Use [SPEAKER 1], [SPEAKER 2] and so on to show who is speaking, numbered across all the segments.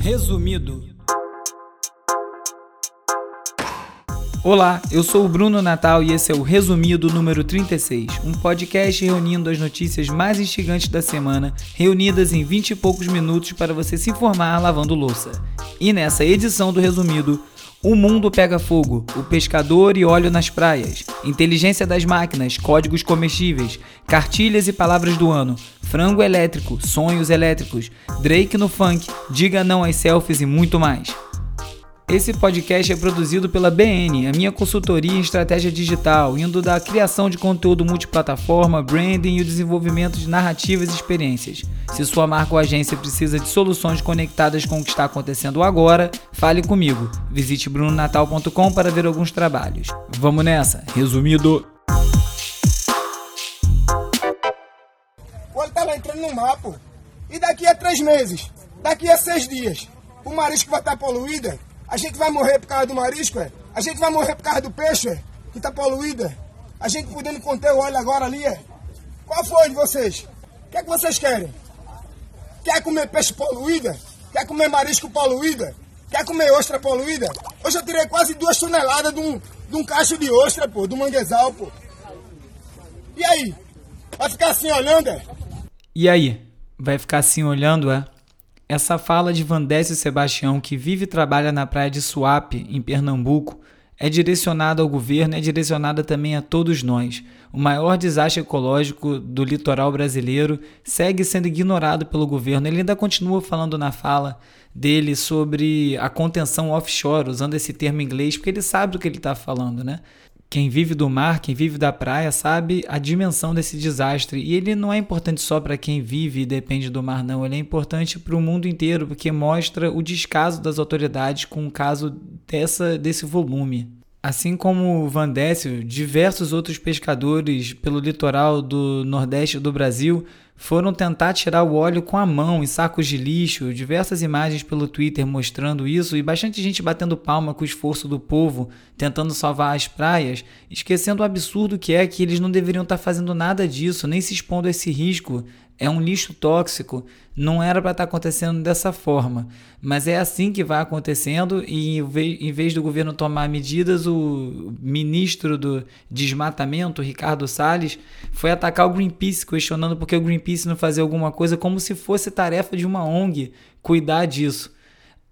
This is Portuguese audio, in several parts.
[SPEAKER 1] Resumido. Olá, eu sou o Bruno Natal e esse é o Resumido número 36, um podcast reunindo as notícias mais instigantes da semana, reunidas em 20 e poucos minutos para você se informar lavando louça. E nessa edição do Resumido, o mundo pega fogo, o pescador e óleo nas praias, inteligência das máquinas, códigos comestíveis, cartilhas e palavras do ano, frango elétrico, sonhos elétricos, Drake no funk, diga não às selfies e muito mais. Esse podcast é produzido pela BN, a minha consultoria em estratégia digital, indo da criação de conteúdo multiplataforma, branding e o desenvolvimento de narrativas e experiências. Se sua marca ou agência precisa de soluções conectadas com o que está acontecendo agora, fale comigo. Visite brunonatal.com para ver alguns trabalhos. Vamos nessa. Resumido.
[SPEAKER 2] O olho tá entrando no mapa. E daqui a três meses, daqui a seis dias, o marisco vai estar poluído? A gente vai morrer por causa do marisco, é? A gente vai morrer por causa do peixe, é? Que tá poluído, é? A gente podendo conter o óleo agora ali, é? Qual foi de vocês? O que é que vocês querem? Quer comer peixe poluído? Quer comer marisco poluído? Quer comer ostra poluída? Hoje eu tirei quase duas toneladas de um, de um cacho de ostra, pô, do manguezal, pô. E aí? Vai ficar assim olhando, é?
[SPEAKER 1] E aí? Vai ficar assim olhando, é? Essa fala de Vandécio Sebastião, que vive e trabalha na praia de Suape, em Pernambuco, é direcionada ao governo, é direcionada também a todos nós. O maior desastre ecológico do litoral brasileiro segue sendo ignorado pelo governo. Ele ainda continua falando na fala dele sobre a contenção offshore, usando esse termo em inglês, porque ele sabe do que ele está falando, né? Quem vive do mar, quem vive da praia, sabe a dimensão desse desastre. E ele não é importante só para quem vive e depende do mar, não. Ele é importante para o mundo inteiro, porque mostra o descaso das autoridades com um caso dessa, desse volume. Assim como Van Décio, diversos outros pescadores pelo litoral do nordeste do Brasil foram tentar tirar o óleo com a mão em sacos de lixo, diversas imagens pelo Twitter mostrando isso e bastante gente batendo palma com o esforço do povo tentando salvar as praias, esquecendo o absurdo que é que eles não deveriam estar fazendo nada disso, nem se expondo a esse risco é um lixo tóxico, não era para estar tá acontecendo dessa forma. Mas é assim que vai acontecendo e em vez do governo tomar medidas, o ministro do desmatamento, Ricardo Salles, foi atacar o Greenpeace, questionando por que o Greenpeace não fazia alguma coisa como se fosse tarefa de uma ONG cuidar disso.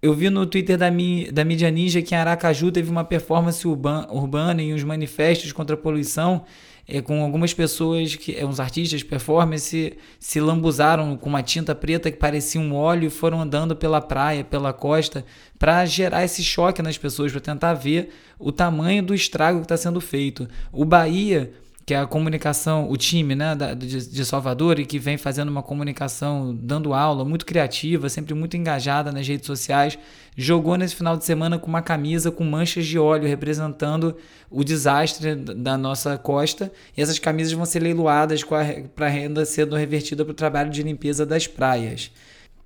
[SPEAKER 1] Eu vi no Twitter da, Mi, da Mídia Ninja que em Aracaju teve uma performance urbana, e uns manifestos contra a poluição é, com algumas pessoas, que é, uns artistas, performance, se lambuzaram com uma tinta preta que parecia um óleo e foram andando pela praia, pela costa, para gerar esse choque nas pessoas, para tentar ver o tamanho do estrago que está sendo feito. O Bahia que é a comunicação, o time né, da, de, de, Salvador e que vem fazendo uma comunicação, dando aula muito criativa, sempre muito engajada nas redes sociais, jogou nesse final de semana com uma camisa com manchas de óleo representando o desastre da nossa costa. E essas camisas vão ser leiloadas para a renda sendo revertida para o trabalho de limpeza das praias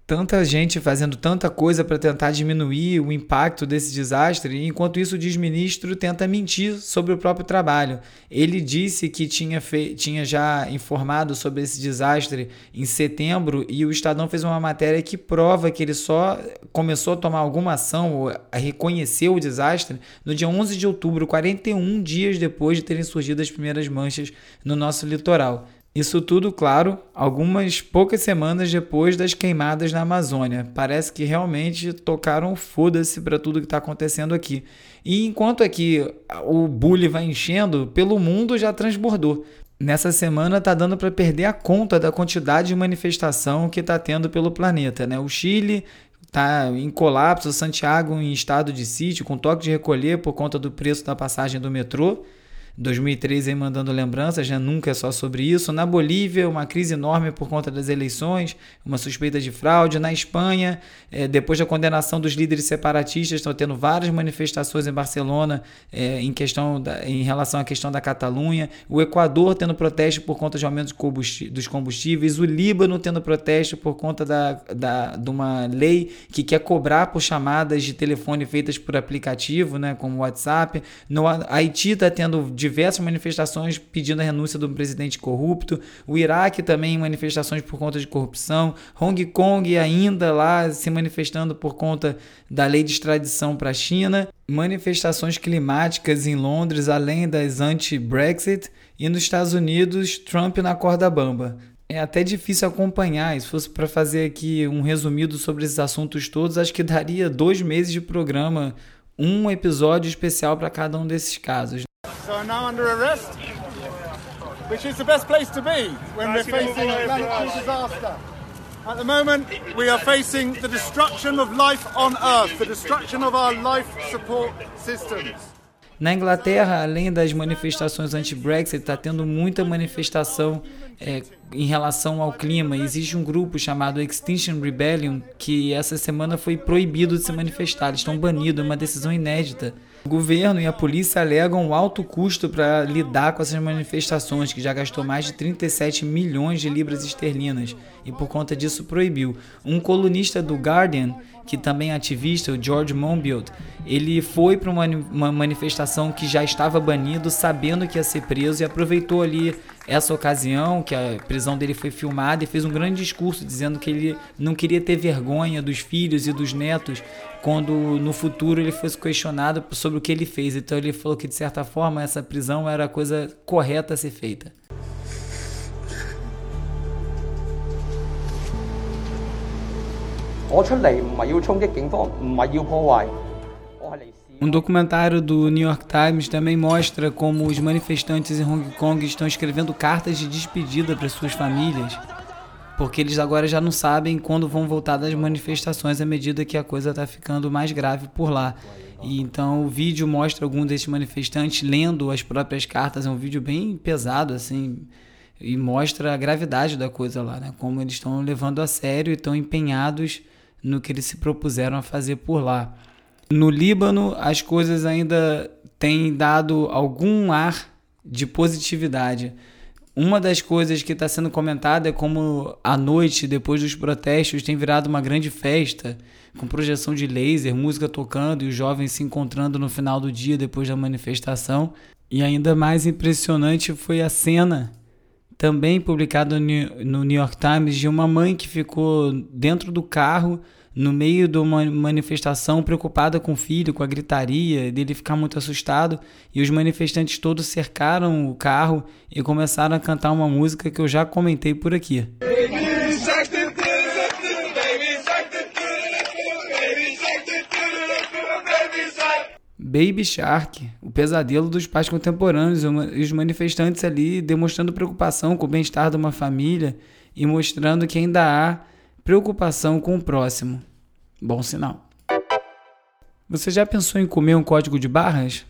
[SPEAKER 1] tanta gente fazendo tanta coisa para tentar diminuir o impacto desse desastre, e enquanto isso o desministro tenta mentir sobre o próprio trabalho. Ele disse que tinha, tinha já informado sobre esse desastre em setembro e o Estadão fez uma matéria que prova que ele só começou a tomar alguma ação ou a reconhecer o desastre no dia 11 de outubro, 41 dias depois de terem surgido as primeiras manchas no nosso litoral. Isso tudo, claro, algumas poucas semanas depois das queimadas na Amazônia. Parece que realmente tocaram foda-se para tudo que está acontecendo aqui. E enquanto aqui o bullying vai enchendo, pelo mundo já transbordou. Nessa semana tá dando para perder a conta da quantidade de manifestação que está tendo pelo planeta. Né? O Chile está em colapso, Santiago em estado de sítio, com toque de recolher por conta do preço da passagem do metrô. 2013 aí mandando lembranças, já nunca é só sobre isso. Na Bolívia, uma crise enorme por conta das eleições, uma suspeita de fraude. Na Espanha, é, depois da condenação dos líderes separatistas, estão tendo várias manifestações em Barcelona é, em, questão da, em relação à questão da Catalunha. O Equador tendo protesto por conta de aumento dos combustíveis. O Líbano tendo protesto por conta da, da, de uma lei que quer cobrar por chamadas de telefone feitas por aplicativo, né, como o WhatsApp. No Haiti está tendo diversas manifestações pedindo a renúncia do presidente corrupto. O Iraque também manifestações por conta de corrupção. Hong Kong ainda lá se manifestando por conta da lei de extradição para a China. Manifestações climáticas em Londres, além das anti-Brexit. E nos Estados Unidos, Trump na corda bamba. É até difícil acompanhar. Se fosse para fazer aqui um resumido sobre esses assuntos todos, acho que daria dois meses de programa um episódio especial para cada um desses casos. So I'm now under arrest, which is the best place to be when we're facing a planetary disaster. At the moment, we are facing the destruction of life on Earth, the destruction of our life support systems. Na Inglaterra, além das manifestações anti-Brexit, está tendo muita manifestação é, em relação ao clima. Existe um grupo chamado Extinction Rebellion que essa semana foi proibido de se manifestar. Eles estão banidos, é uma decisão inédita. O governo e a polícia alegam um alto custo para lidar com essas manifestações, que já gastou mais de 37 milhões de libras esterlinas e por conta disso proibiu. Um colunista do Guardian, que também é ativista, o George Monbiot, ele foi para uma, uma manifestação que já estava banido, sabendo que ia ser preso e aproveitou ali essa ocasião que a prisão dele foi filmada e fez um grande discurso dizendo que ele não queria ter vergonha dos filhos e dos netos quando no futuro ele fosse questionado sobre o que ele fez. Então ele falou que de certa forma essa prisão era a coisa correta a ser feita. Um documentário do New York Times também mostra como os manifestantes em Hong Kong estão escrevendo cartas de despedida para suas famílias porque eles agora já não sabem quando vão voltar das manifestações à medida que a coisa está ficando mais grave por lá. E então o vídeo mostra algum desses manifestantes lendo as próprias cartas, é um vídeo bem pesado assim e mostra a gravidade da coisa lá, né? Como eles estão levando a sério e estão empenhados no que eles se propuseram a fazer por lá. No Líbano, as coisas ainda têm dado algum ar de positividade. Uma das coisas que está sendo comentada é como a noite, depois dos protestos, tem virado uma grande festa, com projeção de laser, música tocando e os jovens se encontrando no final do dia depois da manifestação. E ainda mais impressionante foi a cena, também publicada no New York Times, de uma mãe que ficou dentro do carro no meio de uma manifestação, preocupada com o filho, com a gritaria, dele ficar muito assustado, e os manifestantes todos cercaram o carro e começaram a cantar uma música que eu já comentei por aqui. Baby Shark, o pesadelo dos pais contemporâneos, e os manifestantes ali demonstrando preocupação com o bem-estar de uma família e mostrando que ainda há preocupação com o próximo. Bom sinal. Você já pensou em comer um código de barras?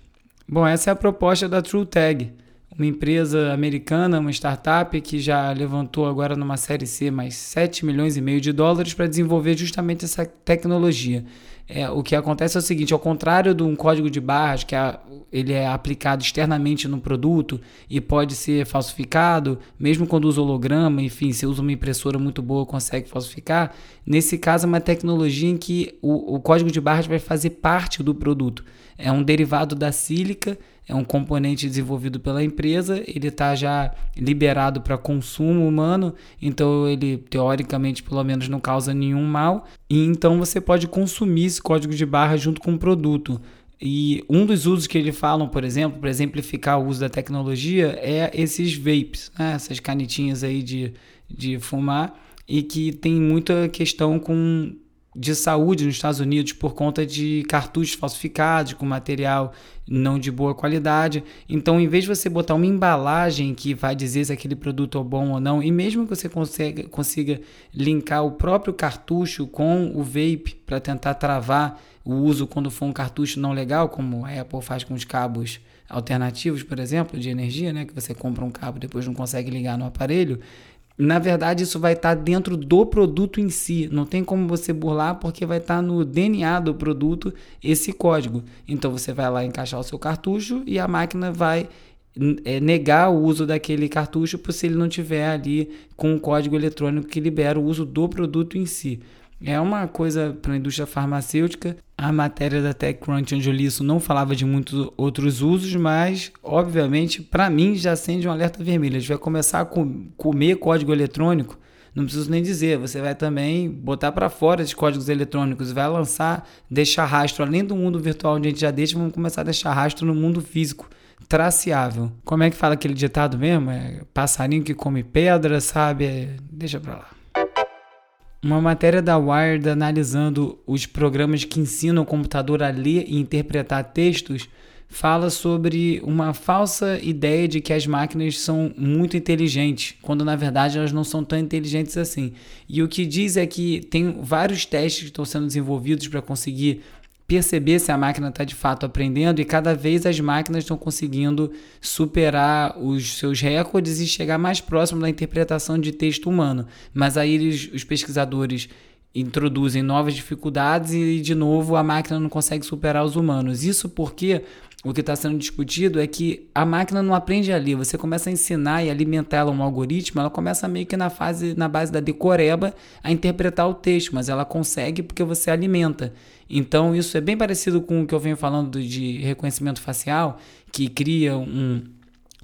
[SPEAKER 1] Bom, essa é a proposta da TrueTag, uma empresa americana, uma startup que já levantou agora numa série C mais 7 milhões e meio de dólares para desenvolver justamente essa tecnologia. É, o que acontece é o seguinte, ao contrário de um código de barras que é, ele é aplicado externamente no produto e pode ser falsificado, mesmo quando usa holograma, enfim, se usa uma impressora muito boa consegue falsificar, nesse caso é uma tecnologia em que o, o código de barras vai fazer parte do produto. É um derivado da sílica é um componente desenvolvido pela empresa, ele está já liberado para consumo humano, então ele teoricamente pelo menos não causa nenhum mal, e então você pode consumir esse código de barra junto com o produto. E um dos usos que eles falam, por exemplo, para exemplificar o uso da tecnologia, é esses vapes, né? essas canetinhas aí de, de fumar, e que tem muita questão com de saúde nos Estados Unidos por conta de cartuchos falsificados com material não de boa qualidade. Então, em vez de você botar uma embalagem que vai dizer se aquele produto é bom ou não, e mesmo que você consiga, consiga linkar o próprio cartucho com o vape para tentar travar o uso quando for um cartucho não legal, como a Apple faz com os cabos alternativos, por exemplo, de energia, né, que você compra um cabo e depois não consegue ligar no aparelho, na verdade, isso vai estar tá dentro do produto em si. Não tem como você burlar porque vai estar tá no DNA do produto esse código. Então você vai lá encaixar o seu cartucho e a máquina vai é, negar o uso daquele cartucho se ele não tiver ali com um código eletrônico que libera o uso do produto em si. É uma coisa para a indústria farmacêutica. A matéria da TechCrunch, onde eu li isso, não falava de muitos outros usos, mas, obviamente, para mim já acende um alerta vermelho. A gente vai começar a com comer código eletrônico não preciso nem dizer, você vai também botar para fora esses códigos eletrônicos, vai lançar, deixar rastro, além do mundo virtual onde a gente já deixa, vamos começar a deixar rastro no mundo físico, traceável. Como é que fala aquele ditado mesmo? É passarinho que come pedra, sabe? É, deixa para lá. Uma matéria da Wired analisando os programas que ensinam o computador a ler e interpretar textos fala sobre uma falsa ideia de que as máquinas são muito inteligentes, quando na verdade elas não são tão inteligentes assim. E o que diz é que tem vários testes que estão sendo desenvolvidos para conseguir perceber se a máquina está de fato aprendendo e cada vez as máquinas estão conseguindo superar os seus recordes e chegar mais próximo da interpretação de texto humano. Mas aí os pesquisadores introduzem novas dificuldades e de novo a máquina não consegue superar os humanos. Isso porque o que está sendo discutido é que a máquina não aprende ali. Você começa a ensinar e alimentar ela um algoritmo, ela começa meio que na fase, na base da decoreba, a interpretar o texto, mas ela consegue porque você alimenta. Então isso é bem parecido com o que eu venho falando de reconhecimento facial, que cria um,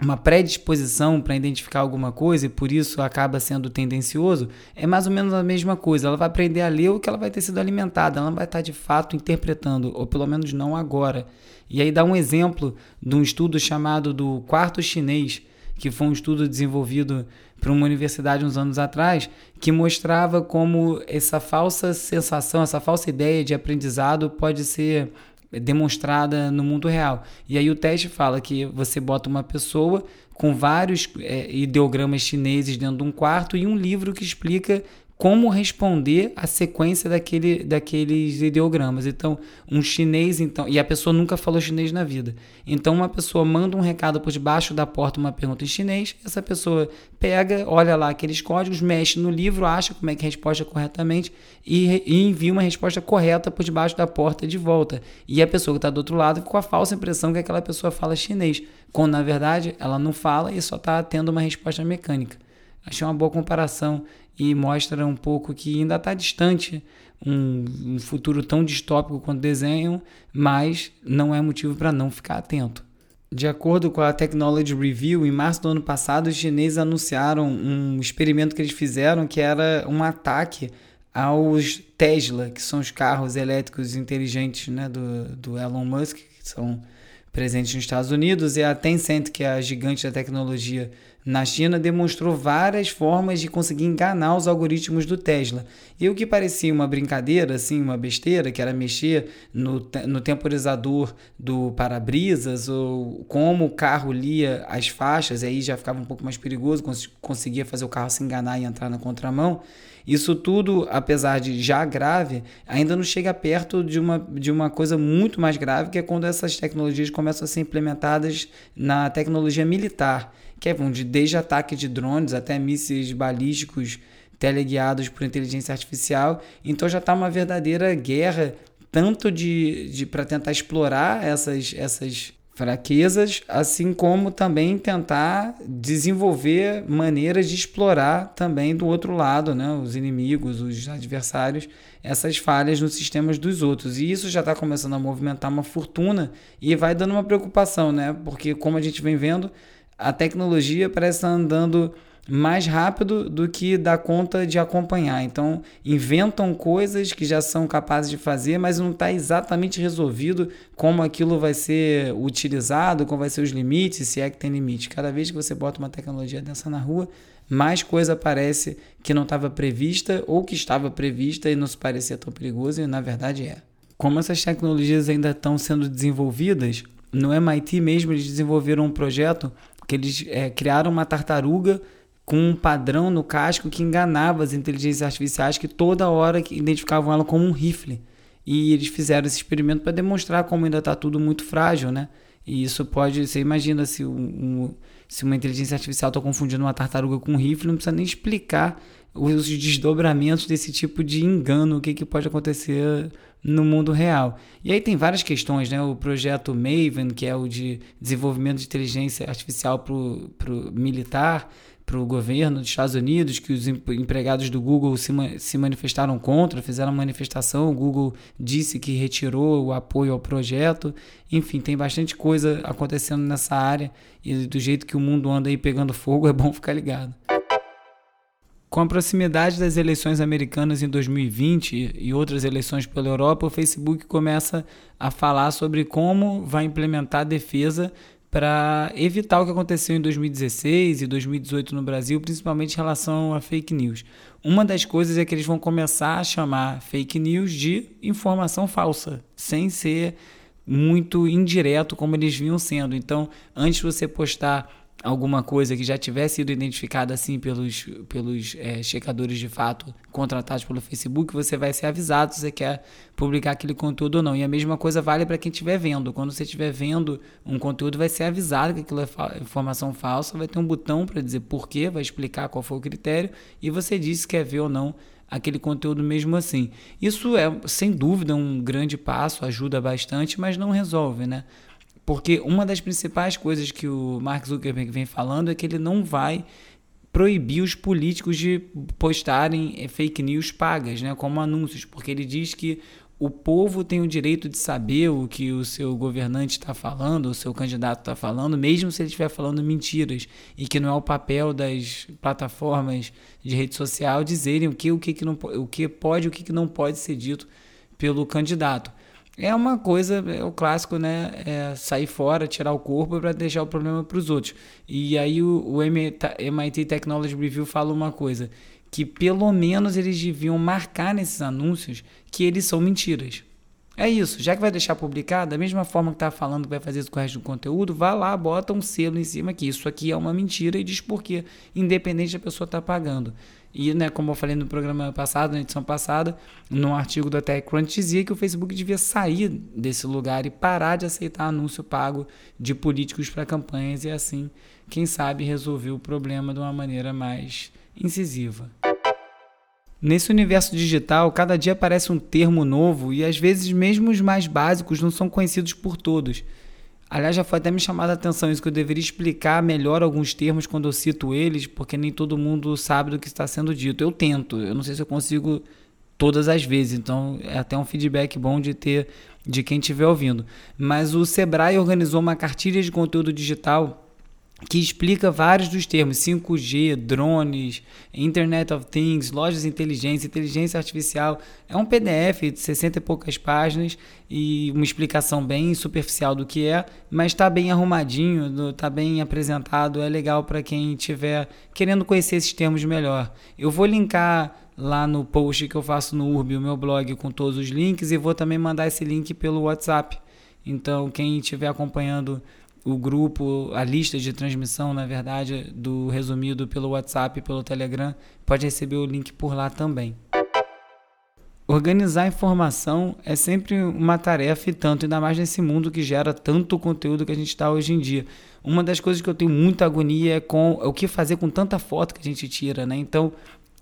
[SPEAKER 1] uma predisposição para identificar alguma coisa e por isso acaba sendo tendencioso, é mais ou menos a mesma coisa. Ela vai aprender a ler o que ela vai ter sido alimentada, ela não vai estar de fato interpretando, ou pelo menos não agora. E aí dá um exemplo de um estudo chamado do quarto chinês, que foi um estudo desenvolvido para uma universidade uns anos atrás, que mostrava como essa falsa sensação, essa falsa ideia de aprendizado pode ser demonstrada no mundo real. E aí o teste fala que você bota uma pessoa com vários é, ideogramas chineses dentro de um quarto e um livro que explica como responder a sequência daquele, daqueles ideogramas. Então, um chinês, então, e a pessoa nunca falou chinês na vida. Então, uma pessoa manda um recado por debaixo da porta, uma pergunta em chinês, essa pessoa pega, olha lá aqueles códigos, mexe no livro, acha como é que responde corretamente e, e envia uma resposta correta por debaixo da porta de volta. E a pessoa que está do outro lado com a falsa impressão que aquela pessoa fala chinês, quando na verdade ela não fala e só está tendo uma resposta mecânica. Achei uma boa comparação e mostra um pouco que ainda está distante um, um, futuro tão distópico quanto desenho, mas não é motivo para não ficar atento. De acordo com a Technology Review, em março do ano passado, os chineses anunciaram um experimento que eles fizeram que era um ataque aos Tesla, que são os carros elétricos inteligentes né, do, do Elon Musk, que são presentes nos Estados Unidos, e a Tencent, que é a gigante da tecnologia na China demonstrou várias formas de conseguir enganar os algoritmos do Tesla. E o que parecia uma brincadeira, assim, uma besteira, que era mexer no, no temporizador do para-brisas, ou como o carro lia as faixas, aí já ficava um pouco mais perigoso, cons conseguia fazer o carro se enganar e entrar na contramão. Isso tudo, apesar de já grave, ainda não chega perto de uma, de uma coisa muito mais grave, que é quando essas tecnologias começam a ser implementadas na tecnologia militar que vão de desde ataque de drones até mísseis balísticos teleguiados por inteligência artificial. Então já está uma verdadeira guerra, tanto de, de para tentar explorar essas, essas fraquezas, assim como também tentar desenvolver maneiras de explorar também do outro lado, né, os inimigos, os adversários, essas falhas nos sistemas dos outros. E isso já está começando a movimentar uma fortuna e vai dando uma preocupação, né? Porque como a gente vem vendo, a tecnologia parece estar andando mais rápido do que dá conta de acompanhar. Então, inventam coisas que já são capazes de fazer, mas não está exatamente resolvido como aquilo vai ser utilizado, como vai ser os limites, se é que tem limite. Cada vez que você bota uma tecnologia dessa na rua, mais coisa aparece que não estava prevista ou que estava prevista e não se parecia tão perigoso e na verdade é. Como essas tecnologias ainda estão sendo desenvolvidas, no MIT mesmo eles desenvolveram um projeto que eles é, criaram uma tartaruga com um padrão no casco que enganava as inteligências artificiais que toda hora identificavam ela como um rifle. E eles fizeram esse experimento para demonstrar como ainda está tudo muito frágil, né? E isso pode, você imagina se, um, se uma inteligência artificial está confundindo uma tartaruga com um rifle, não precisa nem explicar os desdobramentos desse tipo de engano, o que, que pode acontecer no mundo real. E aí tem várias questões, né? O projeto Maven, que é o de desenvolvimento de inteligência artificial para o militar, para o governo dos Estados Unidos, que os empregados do Google se, se manifestaram contra, fizeram manifestação. O Google disse que retirou o apoio ao projeto. Enfim, tem bastante coisa acontecendo nessa área e do jeito que o mundo anda aí pegando fogo, é bom ficar ligado. Com a proximidade das eleições americanas em 2020 e outras eleições pela Europa, o Facebook começa a falar sobre como vai implementar a defesa para evitar o que aconteceu em 2016 e 2018 no Brasil, principalmente em relação a fake news. Uma das coisas é que eles vão começar a chamar fake news de informação falsa, sem ser muito indireto como eles vinham sendo. Então, antes de você postar alguma coisa que já tivesse sido identificada assim pelos, pelos é, checadores de fato contratados pelo Facebook, você vai ser avisado se você quer publicar aquele conteúdo ou não. E a mesma coisa vale para quem estiver vendo. Quando você estiver vendo um conteúdo, vai ser avisado que aquilo é fa informação falsa, vai ter um botão para dizer por quê, vai explicar qual foi o critério e você diz se quer ver ou não aquele conteúdo mesmo assim. Isso é, sem dúvida, um grande passo, ajuda bastante, mas não resolve, né? Porque uma das principais coisas que o Mark Zuckerberg vem falando é que ele não vai proibir os políticos de postarem eh, fake news pagas, né, como anúncios, porque ele diz que o povo tem o direito de saber o que o seu governante está falando, o seu candidato está falando, mesmo se ele estiver falando mentiras, e que não é o papel das plataformas de rede social dizerem o que, o que, que, não, o que pode e o que, que não pode ser dito pelo candidato. É uma coisa, é o clássico, né? É sair fora, tirar o corpo para deixar o problema para os outros. E aí o, o MIT Technology Review fala uma coisa, que pelo menos eles deviam marcar nesses anúncios que eles são mentiras. É isso, já que vai deixar publicado, da mesma forma que está falando que vai fazer isso com o resto do conteúdo, vá lá, bota um selo em cima que isso aqui é uma mentira e diz por quê, independente da pessoa estar tá pagando. E, né, como eu falei no programa passado, na edição passada, num artigo da TechCrunch dizia que o Facebook devia sair desse lugar e parar de aceitar anúncio pago de políticos para campanhas e assim, quem sabe, resolver o problema de uma maneira mais incisiva. Nesse universo digital, cada dia aparece um termo novo e às vezes mesmo os mais básicos não são conhecidos por todos. Aliás, já foi até me chamada a atenção isso, que eu deveria explicar melhor alguns termos quando eu cito eles, porque nem todo mundo sabe do que está sendo dito. Eu tento, eu não sei se eu consigo todas as vezes, então é até um feedback bom de ter de quem estiver ouvindo. Mas o Sebrae organizou uma cartilha de conteúdo digital que explica vários dos termos 5G, drones, Internet of Things, lojas inteligentes, inteligência artificial. É um PDF de 60 e poucas páginas e uma explicação bem superficial do que é, mas está bem arrumadinho, está bem apresentado, é legal para quem estiver querendo conhecer esses termos melhor. Eu vou linkar lá no post que eu faço no Urb, o meu blog com todos os links e vou também mandar esse link pelo WhatsApp. Então, quem estiver acompanhando o grupo, a lista de transmissão, na verdade, do resumido pelo WhatsApp e pelo Telegram, pode receber o link por lá também. Organizar informação é sempre uma tarefa e tanto, ainda mais nesse mundo que gera tanto conteúdo que a gente está hoje em dia. Uma das coisas que eu tenho muita agonia é com é o que fazer com tanta foto que a gente tira, né? Então,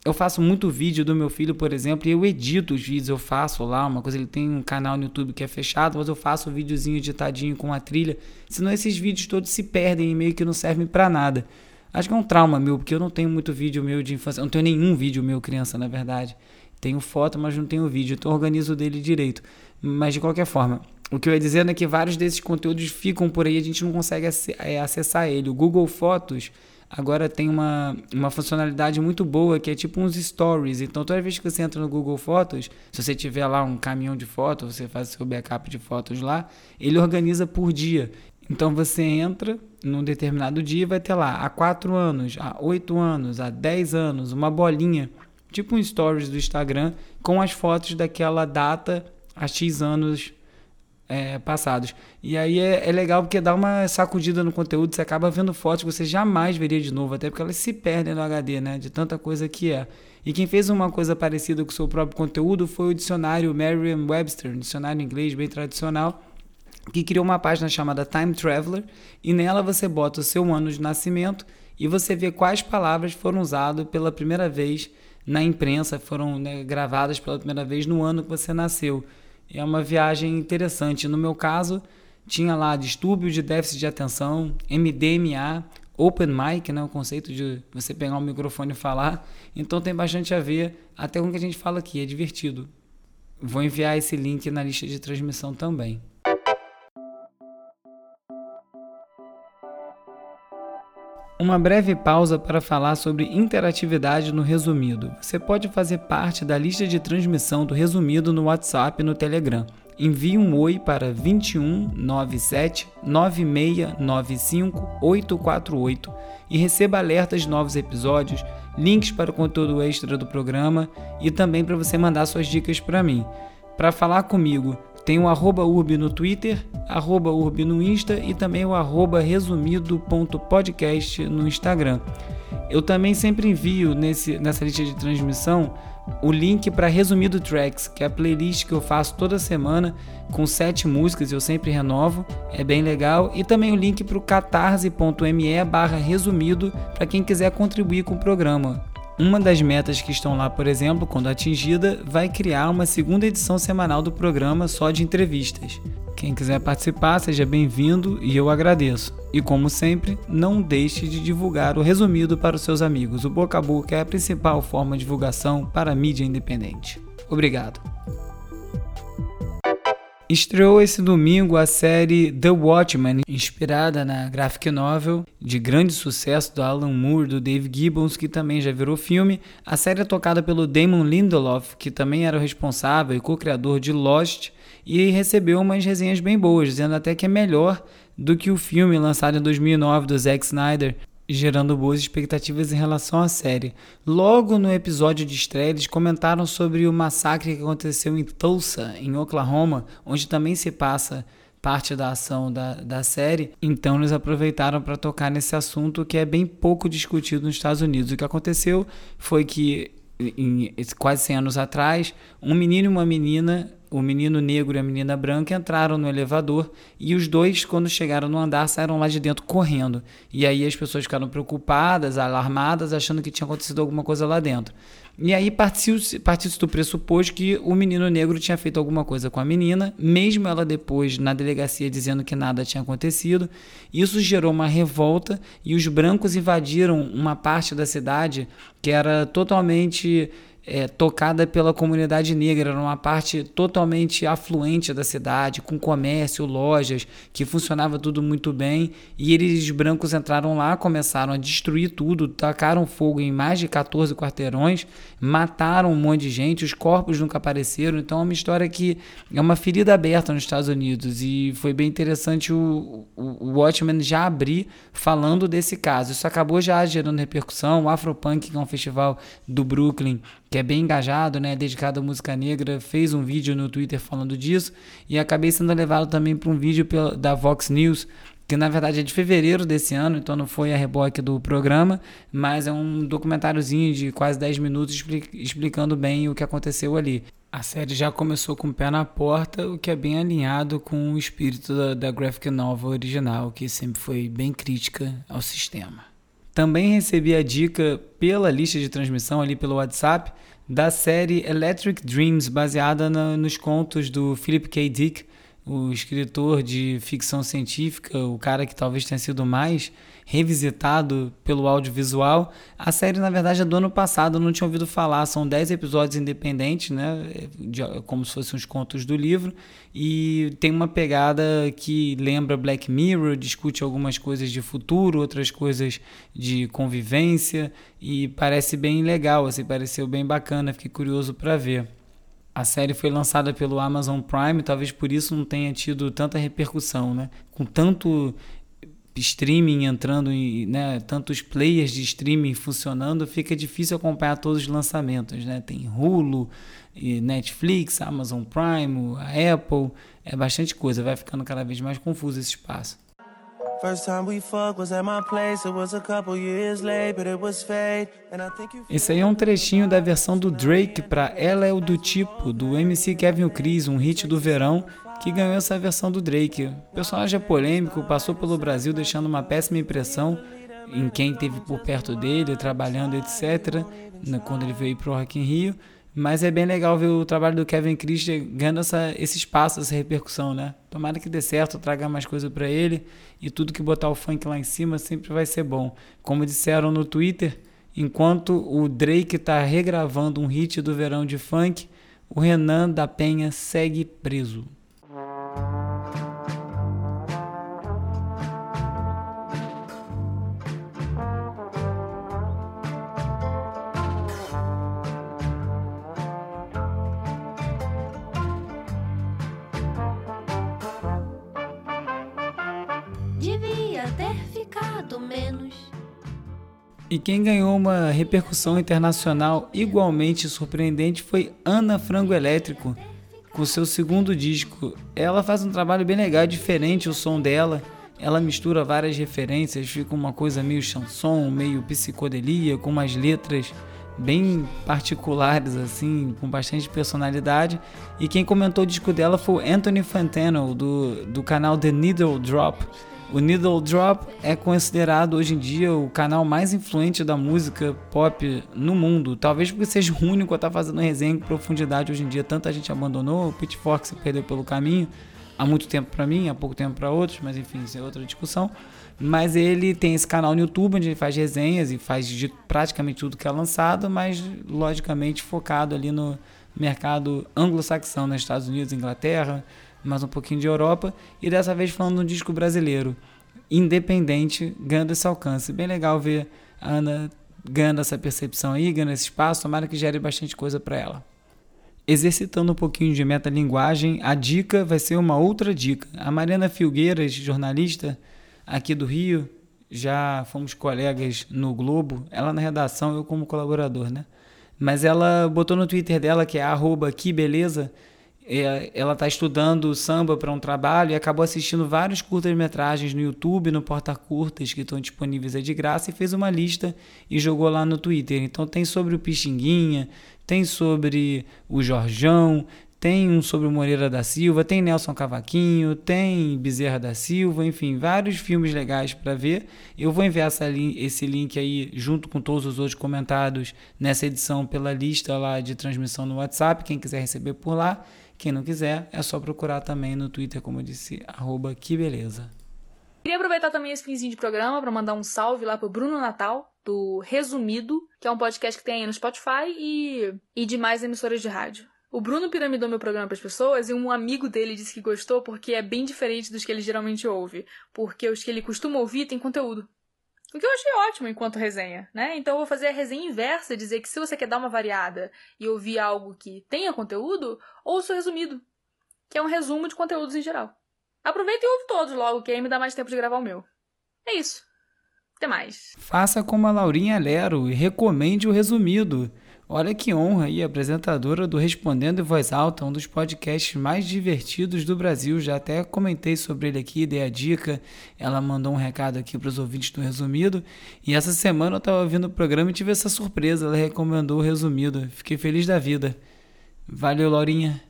[SPEAKER 1] eu faço muito vídeo do meu filho, por exemplo, e eu edito os vídeos, eu faço lá uma coisa, ele tem um canal no YouTube que é fechado, mas eu faço um videozinho editadinho com a trilha, senão esses vídeos todos se perdem e meio que não servem para nada. Acho que é um trauma meu, porque eu não tenho muito vídeo meu de infância, eu não tenho nenhum vídeo meu criança, na verdade. Tenho foto, mas não tenho vídeo, então organizo dele direito. Mas de qualquer forma, o que eu ia dizendo é que vários desses conteúdos ficam por aí, a gente não consegue é, acessar ele. O Google Fotos agora tem uma, uma funcionalidade muito boa que é tipo uns stories. Então, toda vez que você entra no Google Fotos, se você tiver lá um caminhão de fotos, você faz seu backup de fotos lá, ele organiza por dia. Então, você entra num determinado dia e vai ter lá há 4 anos, há 8 anos, há 10 anos, uma bolinha, tipo um stories do Instagram, com as fotos daquela data há X anos é, passados. E aí é, é, legal porque dá uma sacudida no conteúdo, você acaba vendo fotos que você jamais veria de novo, até porque elas se perdem no HD, né? De tanta coisa que é. E quem fez uma coisa parecida com o seu próprio conteúdo foi o dicionário Merriam-Webster, um dicionário inglês bem tradicional, que criou uma página chamada Time Traveler, e nela você bota o seu ano de nascimento e você vê quais palavras foram usadas pela primeira vez na imprensa, foram né, gravadas pela primeira vez no ano que você nasceu. É uma viagem interessante. No meu caso, tinha lá distúrbio de déficit de atenção, MDMA, open mic, né? O conceito de você pegar um microfone e falar. Então tem bastante a ver até com o que a gente fala aqui, é divertido. Vou enviar esse link na lista de transmissão também. Uma breve pausa para falar sobre interatividade no Resumido. Você pode fazer parte da lista de transmissão do Resumido no WhatsApp e no Telegram. Envie um oi para 21 97 9695 848 e receba alertas de novos episódios, links para o conteúdo extra do programa e também para você mandar suas dicas para mim. Para falar comigo, tem o arroba urb no Twitter, arroba urb no Insta e também o arroba resumido.podcast no Instagram. Eu também sempre envio nesse, nessa lista de transmissão o link para Resumido Tracks, que é a playlist que eu faço toda semana com sete músicas, eu sempre renovo, é bem legal. E também o link para o catarse.me resumido para quem quiser contribuir com o programa. Uma das metas que estão lá, por exemplo, quando atingida, vai criar uma segunda edição semanal do programa só de entrevistas. Quem quiser participar, seja bem-vindo e eu agradeço. E como sempre, não deixe de divulgar o resumido para os seus amigos. O boca a boca é a principal forma de divulgação para a mídia independente. Obrigado. Estreou esse domingo a série The Watchmen, inspirada na graphic novel de grande sucesso do Alan Moore, do Dave Gibbons, que também já virou filme. A série é tocada pelo Damon Lindelof, que também era o responsável e co-criador de Lost, e recebeu umas resenhas bem boas, dizendo até que é melhor do que o filme lançado em 2009 do Zack Snyder, gerando boas expectativas em relação à série. Logo no episódio de estreia, eles comentaram sobre o massacre que aconteceu em Tulsa, em Oklahoma, onde também se passa parte da ação da, da série, então eles aproveitaram para tocar nesse assunto que é bem pouco discutido nos Estados Unidos. O que aconteceu foi que, em, quase 100 anos atrás, um menino e uma menina o menino negro e a menina branca entraram no elevador e os dois, quando chegaram no andar, saíram lá de dentro correndo. E aí as pessoas ficaram preocupadas, alarmadas, achando que tinha acontecido alguma coisa lá dentro. E aí partiu-se partiu do pressuposto que o menino negro tinha feito alguma coisa com a menina, mesmo ela depois na delegacia dizendo que nada tinha acontecido. Isso gerou uma revolta e os brancos invadiram uma parte da cidade que era totalmente é, tocada pela comunidade negra, era uma parte totalmente afluente da cidade, com comércio, lojas, que funcionava tudo muito bem. E eles brancos entraram lá, começaram a destruir tudo, tacaram fogo em mais de 14 quarteirões, mataram um monte de gente, os corpos nunca apareceram. Então é uma história que é uma ferida aberta nos Estados Unidos. E foi bem interessante o, o, o Watchmen já abrir falando desse caso. Isso acabou já gerando repercussão. O Afropunk, que é um festival do Brooklyn, que é bem engajado, né, dedicado à música negra, fez um vídeo no Twitter falando disso e acabei sendo levado também para um vídeo pela, da Vox News, que na verdade é de fevereiro desse ano, então não foi a reboque do programa, mas é um documentáriozinho de quase 10 minutos explicando bem o que aconteceu ali. A série já começou com o pé na porta, o que é bem alinhado com o espírito da, da graphic novel original, que sempre foi bem crítica ao sistema. Também recebi a dica pela lista de transmissão ali pelo WhatsApp da série Electric Dreams, baseada na, nos contos do Philip K. Dick, o escritor de ficção científica, o cara que talvez tenha sido mais revisitado pelo audiovisual. A série, na verdade, é do ano passado, eu não tinha ouvido falar. São 10 episódios independentes, né? De, como se fossem os contos do livro. E tem uma pegada que lembra Black Mirror, discute algumas coisas de futuro, outras coisas de convivência. E parece bem legal, assim, pareceu bem bacana. Fiquei curioso para ver. A série foi lançada pelo Amazon Prime, talvez por isso não tenha tido tanta repercussão, né? Com tanto streaming entrando em, né, tantos players de streaming funcionando, fica difícil acompanhar todos os lançamentos, né? Tem Hulu, Netflix, Amazon Prime, a Apple, é bastante coisa, vai ficando cada vez mais confuso esse espaço. Esse aí é um trechinho da versão do Drake para Ela é o do Tipo, do MC Kevin Chris, um hit do verão que ganhou essa versão do Drake. O personagem é polêmico, passou pelo Brasil deixando uma péssima impressão em quem esteve por perto dele, trabalhando, etc., quando ele veio para o Rock in Rio, Mas é bem legal ver o trabalho do Kevin Christian ganhando essa, esse espaço, essa repercussão, né? Tomara que dê certo, traga mais coisa para ele e tudo que botar o funk lá em cima sempre vai ser bom. Como disseram no Twitter, enquanto o Drake está regravando um hit do verão de funk, o Renan da Penha segue preso. E quem ganhou uma repercussão internacional igualmente surpreendente foi Ana Frango Elétrico, com seu segundo disco. Ela faz um trabalho bem legal, diferente o som dela. Ela mistura várias referências, fica uma coisa meio chanson, meio psicodelia, com umas letras bem particulares, assim, com bastante personalidade. E quem comentou o disco dela foi Anthony Fantano, do, do canal The Needle Drop o Needle Drop é considerado hoje em dia o canal mais influente da música pop no mundo. Talvez porque seja o único a estar tá fazendo resenha em profundidade hoje em dia. Tanta gente abandonou, o Pitchfork se perdeu pelo caminho. Há muito tempo para mim, há pouco tempo para outros, mas enfim, isso é outra discussão. Mas ele tem esse canal no YouTube onde ele faz resenhas e faz de praticamente tudo que é lançado, mas logicamente focado ali no mercado anglo-saxão, nos Estados Unidos, Inglaterra, mais um pouquinho de Europa, e dessa vez falando de um disco brasileiro, independente, ganhando esse alcance. Bem legal ver a Ana ganhando essa percepção aí, ganhando esse espaço, tomara que gere bastante coisa para ela. Exercitando um pouquinho de metalinguagem, a dica vai ser uma outra dica. A Mariana Filgueiras, jornalista aqui do Rio, já fomos colegas no Globo, ela na redação, eu como colaborador, né? Mas ela botou no Twitter dela, que é arroba que beleza, ela está estudando samba para um trabalho e acabou assistindo vários curtas-metragens no YouTube, no Porta Curtas, que estão disponíveis aí de graça, e fez uma lista e jogou lá no Twitter. Então tem sobre o Pixinguinha, tem sobre o Jorjão, tem um sobre o Moreira da Silva, tem Nelson Cavaquinho, tem Bezerra da Silva, enfim, vários filmes legais para ver. Eu vou enviar essa, esse link aí junto com todos os outros comentados nessa edição pela lista lá de transmissão no WhatsApp, quem quiser receber por lá. Quem não quiser, é só procurar também no Twitter, como eu disse, arroba que beleza.
[SPEAKER 3] Queria aproveitar também esse finzinho de programa para mandar um salve lá pro Bruno Natal, do Resumido, que é um podcast que tem aí no Spotify e, e demais emissoras de rádio. O Bruno piramidou meu programa para as pessoas e um amigo dele disse que gostou porque é bem diferente dos que ele geralmente ouve. Porque os que ele costuma ouvir tem conteúdo. O que eu achei ótimo enquanto resenha, né? Então eu vou fazer a resenha inversa, dizer que se você quer dar uma variada e ouvir algo que tenha conteúdo, ouça o resumido, que é um resumo de conteúdos em geral. Aproveita e ouve todos logo, que aí me dá mais tempo de gravar o meu. É isso. Até mais.
[SPEAKER 1] Faça como a Laurinha Lero e recomende o resumido. Olha que honra aí, apresentadora do Respondendo em Voz Alta, um dos podcasts mais divertidos do Brasil. Já até comentei sobre ele aqui, dei a dica. Ela mandou um recado aqui para os ouvintes do Resumido. E essa semana eu estava ouvindo o programa e tive essa surpresa. Ela recomendou o Resumido. Fiquei feliz da vida. Valeu, Laurinha.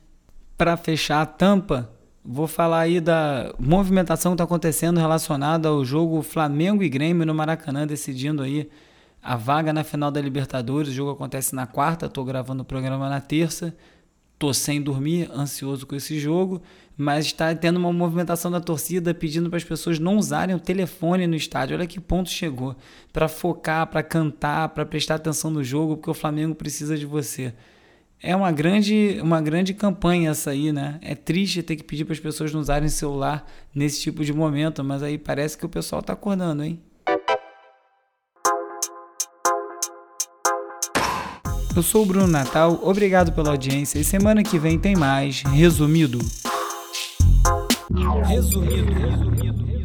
[SPEAKER 1] Para fechar a tampa, vou falar aí da movimentação que está acontecendo relacionada ao jogo Flamengo e Grêmio no Maracanã, decidindo aí a vaga na final da Libertadores. O jogo acontece na quarta, estou gravando o programa na terça. Tô sem dormir, ansioso com esse jogo, mas está tendo uma movimentação da torcida pedindo para as pessoas não usarem o telefone no estádio. Olha que ponto chegou. Para focar, para cantar, para prestar atenção no jogo, porque o Flamengo precisa de você. É uma grande, uma grande campanha essa aí, né? É triste ter que pedir para as pessoas não usarem celular nesse tipo de momento, mas aí parece que o pessoal está acordando, hein? Eu sou o Bruno Natal, obrigado pela audiência e semana que vem tem mais Resumido. Resumido, resumido.